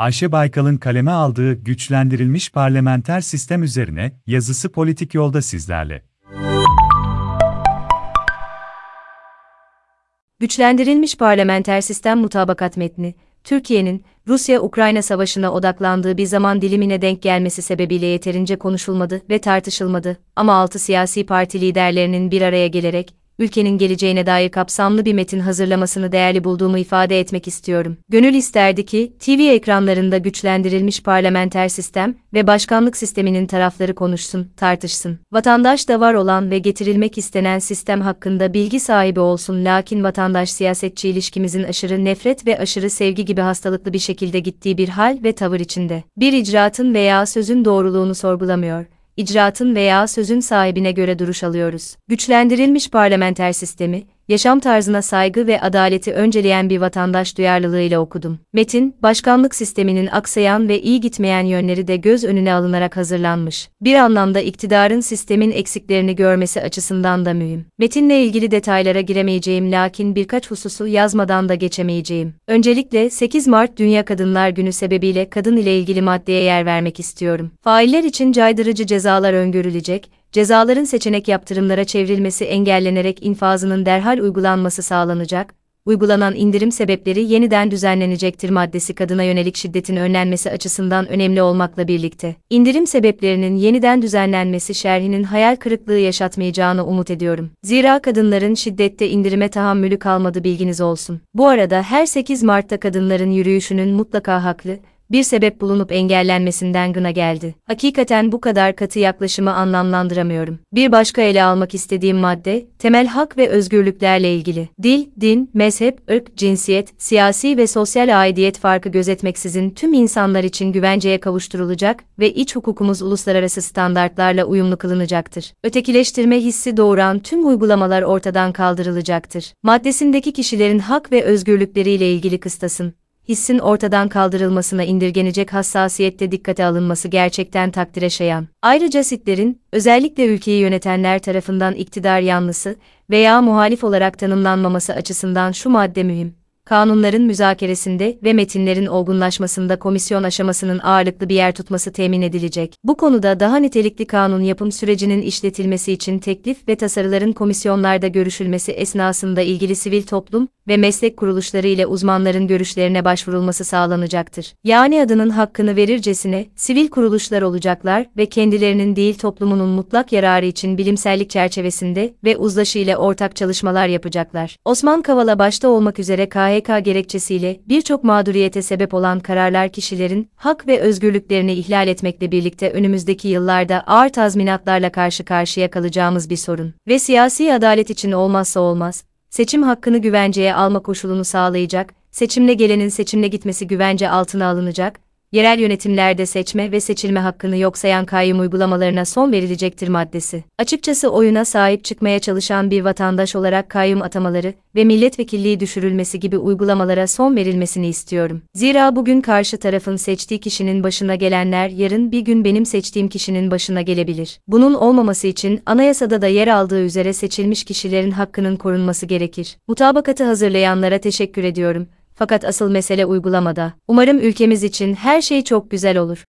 Ayşe Baykal'ın kaleme aldığı güçlendirilmiş parlamenter sistem üzerine yazısı politik yolda sizlerle. Güçlendirilmiş parlamenter sistem mutabakat metni, Türkiye'nin Rusya-Ukrayna savaşına odaklandığı bir zaman dilimine denk gelmesi sebebiyle yeterince konuşulmadı ve tartışılmadı ama altı siyasi parti liderlerinin bir araya gelerek ülkenin geleceğine dair kapsamlı bir metin hazırlamasını değerli bulduğumu ifade etmek istiyorum. Gönül isterdi ki, TV ekranlarında güçlendirilmiş parlamenter sistem ve başkanlık sisteminin tarafları konuşsun, tartışsın. Vatandaş da var olan ve getirilmek istenen sistem hakkında bilgi sahibi olsun lakin vatandaş-siyasetçi ilişkimizin aşırı nefret ve aşırı sevgi gibi hastalıklı bir şekilde gittiği bir hal ve tavır içinde. Bir icraatın veya sözün doğruluğunu sorgulamıyor icraatın veya sözün sahibine göre duruş alıyoruz. Güçlendirilmiş parlamenter sistemi, yaşam tarzına saygı ve adaleti önceleyen bir vatandaş duyarlılığıyla okudum. Metin, başkanlık sisteminin aksayan ve iyi gitmeyen yönleri de göz önüne alınarak hazırlanmış. Bir anlamda iktidarın sistemin eksiklerini görmesi açısından da mühim. Metinle ilgili detaylara giremeyeceğim lakin birkaç hususu yazmadan da geçemeyeceğim. Öncelikle 8 Mart Dünya Kadınlar Günü sebebiyle kadın ile ilgili maddeye yer vermek istiyorum. Failler için caydırıcı cezalar öngörülecek, cezaların seçenek yaptırımlara çevrilmesi engellenerek infazının derhal uygulanması sağlanacak, uygulanan indirim sebepleri yeniden düzenlenecektir maddesi kadına yönelik şiddetin önlenmesi açısından önemli olmakla birlikte. indirim sebeplerinin yeniden düzenlenmesi şerhinin hayal kırıklığı yaşatmayacağını umut ediyorum. Zira kadınların şiddette indirime tahammülü kalmadı bilginiz olsun. Bu arada her 8 Mart'ta kadınların yürüyüşünün mutlaka haklı, bir sebep bulunup engellenmesinden gına geldi. Hakikaten bu kadar katı yaklaşımı anlamlandıramıyorum. Bir başka ele almak istediğim madde, temel hak ve özgürlüklerle ilgili. Dil, din, mezhep, ırk, cinsiyet, siyasi ve sosyal aidiyet farkı gözetmeksizin tüm insanlar için güvenceye kavuşturulacak ve iç hukukumuz uluslararası standartlarla uyumlu kılınacaktır. Ötekileştirme hissi doğuran tüm uygulamalar ortadan kaldırılacaktır. Maddesindeki kişilerin hak ve özgürlükleriyle ilgili kıstasın, hissin ortadan kaldırılmasına indirgenecek hassasiyette dikkate alınması gerçekten takdire şayan. Ayrıca sitlerin, özellikle ülkeyi yönetenler tarafından iktidar yanlısı veya muhalif olarak tanımlanmaması açısından şu madde mühim kanunların müzakeresinde ve metinlerin olgunlaşmasında komisyon aşamasının ağırlıklı bir yer tutması temin edilecek. Bu konuda daha nitelikli kanun yapım sürecinin işletilmesi için teklif ve tasarıların komisyonlarda görüşülmesi esnasında ilgili sivil toplum ve meslek kuruluşları ile uzmanların görüşlerine başvurulması sağlanacaktır. Yani adının hakkını verircesine sivil kuruluşlar olacaklar ve kendilerinin değil toplumunun mutlak yararı için bilimsellik çerçevesinde ve uzlaşı ile ortak çalışmalar yapacaklar. Osman Kavala başta olmak üzere KHK KHK gerekçesiyle birçok mağduriyete sebep olan kararlar kişilerin hak ve özgürlüklerini ihlal etmekle birlikte önümüzdeki yıllarda ağır tazminatlarla karşı karşıya kalacağımız bir sorun. Ve siyasi adalet için olmazsa olmaz, seçim hakkını güvenceye alma koşulunu sağlayacak, seçimle gelenin seçimle gitmesi güvence altına alınacak, yerel yönetimlerde seçme ve seçilme hakkını yok sayan kayyum uygulamalarına son verilecektir maddesi. Açıkçası oyuna sahip çıkmaya çalışan bir vatandaş olarak kayyum atamaları ve milletvekilliği düşürülmesi gibi uygulamalara son verilmesini istiyorum. Zira bugün karşı tarafın seçtiği kişinin başına gelenler yarın bir gün benim seçtiğim kişinin başına gelebilir. Bunun olmaması için anayasada da yer aldığı üzere seçilmiş kişilerin hakkının korunması gerekir. Mutabakatı hazırlayanlara teşekkür ediyorum. Fakat asıl mesele uygulamada. Umarım ülkemiz için her şey çok güzel olur.